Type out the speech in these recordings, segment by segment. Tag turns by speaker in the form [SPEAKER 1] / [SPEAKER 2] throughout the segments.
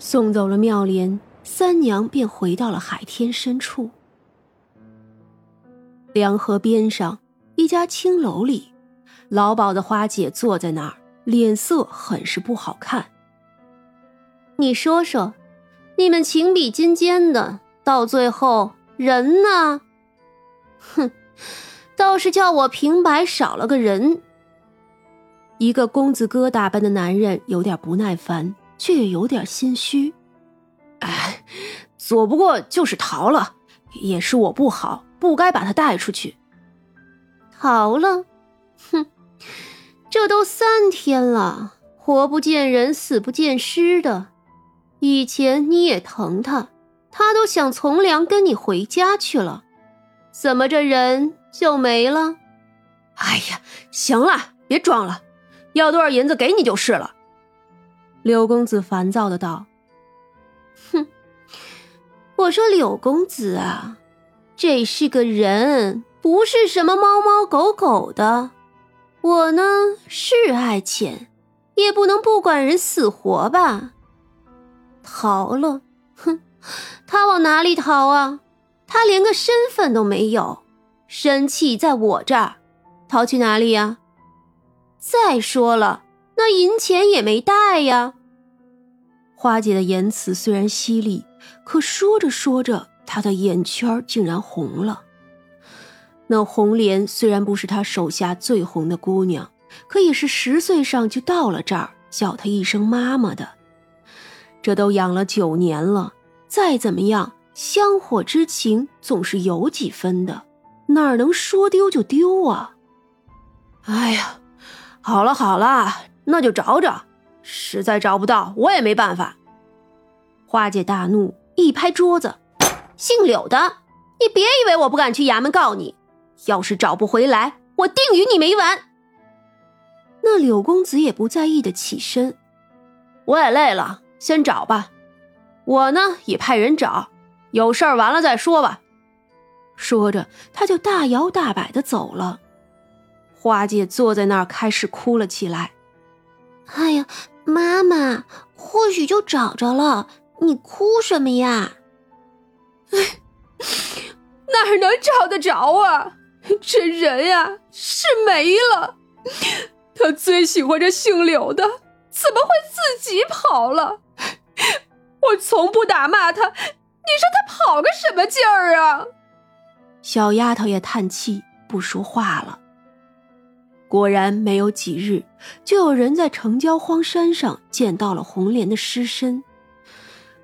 [SPEAKER 1] 送走了妙莲，三娘便回到了海天深处。凉河边上一家青楼里，老鸨的花姐坐在那儿，脸色很是不好看。
[SPEAKER 2] 你说说，你们情比金坚的，到最后人呢？哼，倒是叫我平白少了个人。
[SPEAKER 1] 一个公子哥打扮的男人有点不耐烦。却也有点心虚，
[SPEAKER 3] 哎，左不过就是逃了，也是我不好，不该把他带出去。
[SPEAKER 2] 逃了，哼，这都三天了，活不见人，死不见尸的。以前你也疼他，他都想从良跟你回家去了，怎么这人就没了？
[SPEAKER 3] 哎呀，行了，别装了，要多少银子给你就是了。
[SPEAKER 1] 柳公子烦躁的道：“
[SPEAKER 2] 哼，我说柳公子啊，这是个人，不是什么猫猫狗狗的。我呢是爱钱，也不能不管人死活吧。逃了，哼，他往哪里逃啊？他连个身份都没有，身契在我这儿，逃去哪里呀？再说了。”那银钱也没带呀。
[SPEAKER 1] 花姐的言辞虽然犀利，可说着说着，她的眼圈竟然红了。那红莲虽然不是她手下最红的姑娘，可也是十岁上就到了这儿，叫她一声妈妈的。这都养了九年了，再怎么样，香火之情总是有几分的，哪能说丢就丢啊？
[SPEAKER 3] 哎呀，好了好了。那就找找，实在找不到，我也没办法。
[SPEAKER 1] 花姐大怒，一拍桌子：“
[SPEAKER 2] 姓柳的，你别以为我不敢去衙门告你，要是找不回来，我定与你没完。”
[SPEAKER 1] 那柳公子也不在意的起身：“
[SPEAKER 3] 我也累了，先找吧。我呢也派人找，有事儿完了再说吧。”
[SPEAKER 1] 说着，他就大摇大摆的走了。花姐坐在那儿，开始哭了起来。
[SPEAKER 2] 哎呀，妈妈，或许就找着了，你哭什么呀？
[SPEAKER 4] 哎，哪能找得着啊？这人呀是没了，他最喜欢这姓柳的，怎么会自己跑了？我从不打骂他，你说他跑个什么劲儿啊？
[SPEAKER 1] 小丫头也叹气，不说话了。果然没有几日，就有人在城郊荒山上见到了红莲的尸身。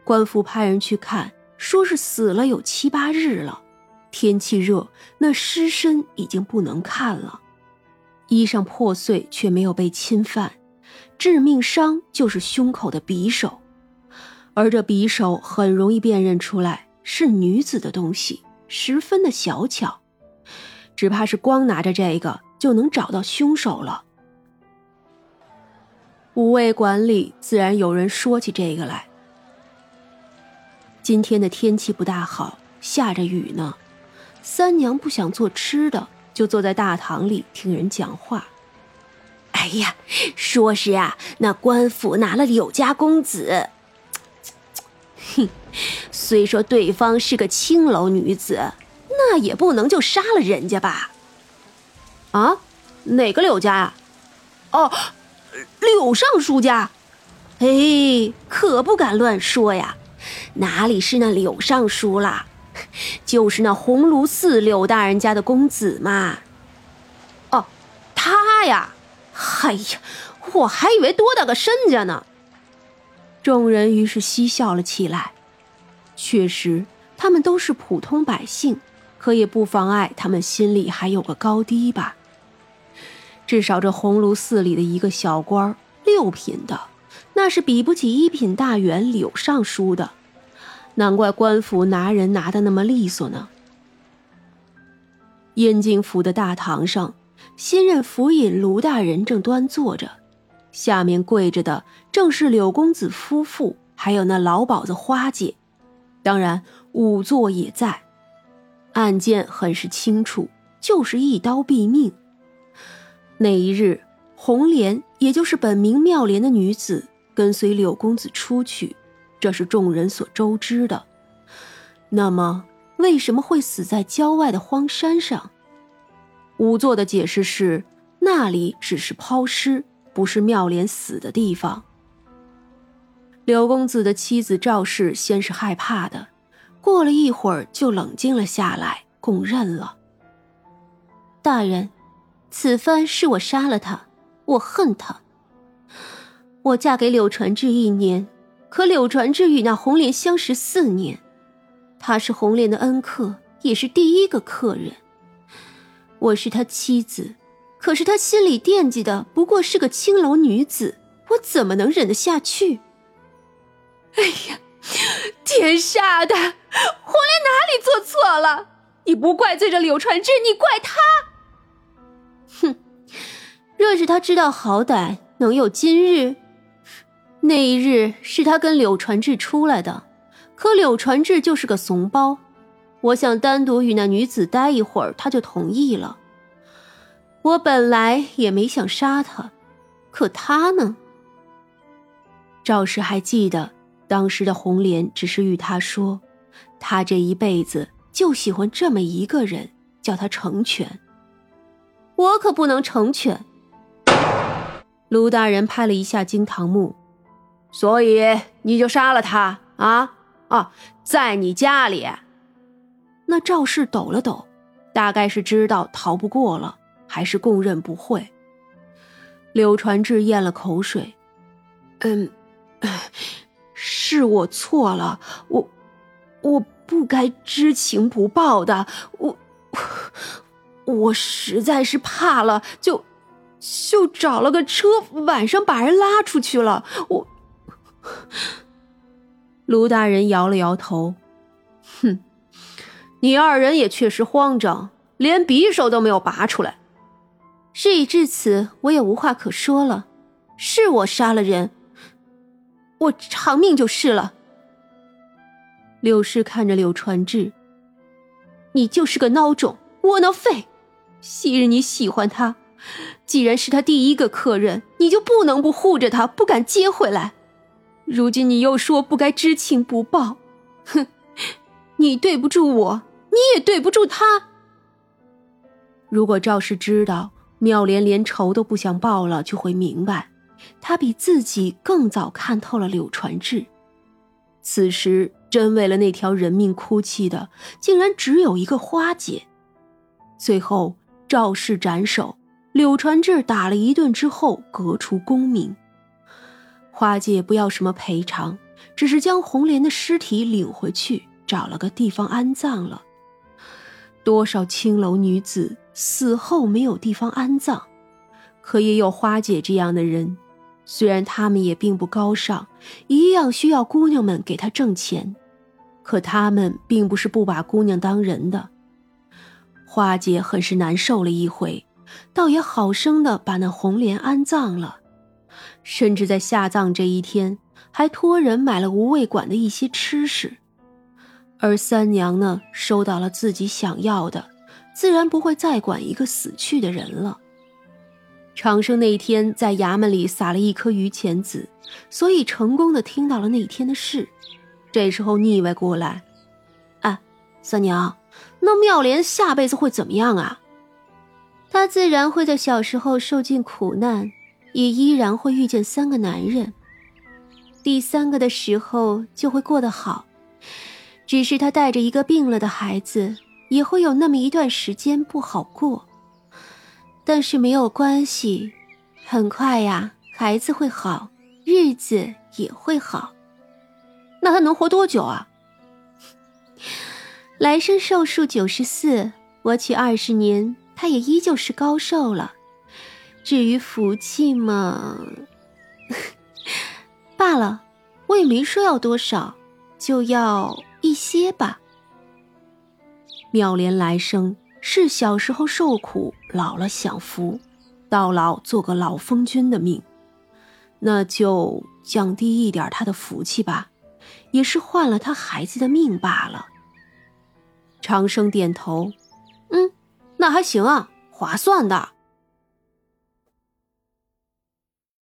[SPEAKER 1] 官府派人去看，说是死了有七八日了。天气热，那尸身已经不能看了，衣裳破碎却没有被侵犯，致命伤就是胸口的匕首，而这匕首很容易辨认出来是女子的东西，十分的小巧，只怕是光拿着这个。就能找到凶手了。五味馆里自然有人说起这个来。今天的天气不大好，下着雨呢。三娘不想做吃的，就坐在大堂里听人讲话。
[SPEAKER 2] 哎呀，说是啊，那官府拿了柳家公子。哼，虽说对方是个青楼女子，那也不能就杀了人家吧。
[SPEAKER 3] 啊，哪个柳家呀？哦，柳尚书家。
[SPEAKER 2] 哎，可不敢乱说呀，哪里是那柳尚书啦？就是那鸿胪寺柳大人家的公子嘛。
[SPEAKER 3] 哦，他呀，哎呀，我还以为多大个身家呢。
[SPEAKER 1] 众人于是嬉笑了起来。确实，他们都是普通百姓，可也不妨碍他们心里还有个高低吧。至少这鸿胪寺里的一个小官六品的，那是比不起一品大员柳尚书的。难怪官府拿人拿的那么利索呢。燕京府的大堂上，新任府尹卢大人正端坐着，下面跪着的正是柳公子夫妇，还有那老鸨子花姐，当然仵作也在。案件很是清楚，就是一刀毙命。那一日，红莲，也就是本名妙莲的女子，跟随柳公子出去，这是众人所周知的。那么，为什么会死在郊外的荒山上？仵作的解释是，那里只是抛尸，不是妙莲死的地方。柳公子的妻子赵氏先是害怕的，过了一会儿就冷静了下来，供认了。
[SPEAKER 2] 大人，此番是我杀了他，我恨他。我嫁给柳传志一年，可柳传志与那红莲相识四年，他是红莲的恩客，也是第一个客人。我是他妻子，可是他心里惦记的不过是个青楼女子，我怎么能忍得下去？
[SPEAKER 4] 哎呀，天杀的！红莲哪里做错了？你不怪罪这柳传志，你怪他。
[SPEAKER 2] 哼，若是他知道好歹，能有今日？那一日是他跟柳传志出来的，可柳传志就是个怂包。我想单独与那女子待一会儿，他就同意了。我本来也没想杀他，可他呢？
[SPEAKER 1] 赵氏还记得当时的红莲只是与他说，他这一辈子就喜欢这么一个人，叫他成全。
[SPEAKER 2] 我可不能成全。
[SPEAKER 1] 卢大人拍了一下惊堂木。所以你就杀了他啊啊！在你家里，那赵氏抖了抖，大概是知道逃不过了，还是供认不讳。柳传志咽了口水，嗯，是我错了，我我不该知情不报的，我我实在是怕了，就就找了个车，晚上把人拉出去了，我。卢大人摇了摇头，哼，你二人也确实慌张，连匕首都没有拔出来。
[SPEAKER 2] 事已至此，我也无话可说了。是我杀了人，我偿命就是了。
[SPEAKER 1] 柳氏看着柳传志，
[SPEAKER 2] 你就是个孬种，窝囊废。昔日你喜欢他，既然是他第一个客人，你就不能不护着他，不敢接回来。如今你又说不该知情不报，哼！你对不住我，你也对不住他。
[SPEAKER 1] 如果赵氏知道妙莲连仇都不想报了，就会明白，他比自己更早看透了柳传志。此时真为了那条人命哭泣的，竟然只有一个花姐。最后赵氏斩首，柳传志打了一顿之后，革除功名。花姐不要什么赔偿，只是将红莲的尸体领回去，找了个地方安葬了。多少青楼女子死后没有地方安葬，可也有花姐这样的人。虽然他们也并不高尚，一样需要姑娘们给他挣钱，可他们并不是不把姑娘当人的。花姐很是难受了一回，倒也好生的把那红莲安葬了。甚至在下葬这一天，还托人买了无味馆的一些吃食。而三娘呢，收到了自己想要的，自然不会再管一个死去的人了。长生那天在衙门里撒了一颗榆钱子，所以成功的听到了那天的事。这时候腻歪过来，哎，三娘，那妙莲下辈子会怎么样啊？
[SPEAKER 2] 她自然会在小时候受尽苦难。也依然会遇见三个男人，第三个的时候就会过得好，只是他带着一个病了的孩子，也会有那么一段时间不好过。但是没有关系，很快呀，孩子会好，日子也会好。
[SPEAKER 1] 那他能活多久啊？
[SPEAKER 2] 来生寿数九十四，我娶二十年，他也依旧是高寿了。至于福气嘛，罢了，我也没说要多少，就要一些吧。
[SPEAKER 1] 妙莲来生是小时候受苦，老了享福，到老做个老封君的命，那就降低一点他的福气吧，也是换了他孩子的命罢了。长生点头，嗯，那还行啊，划算的。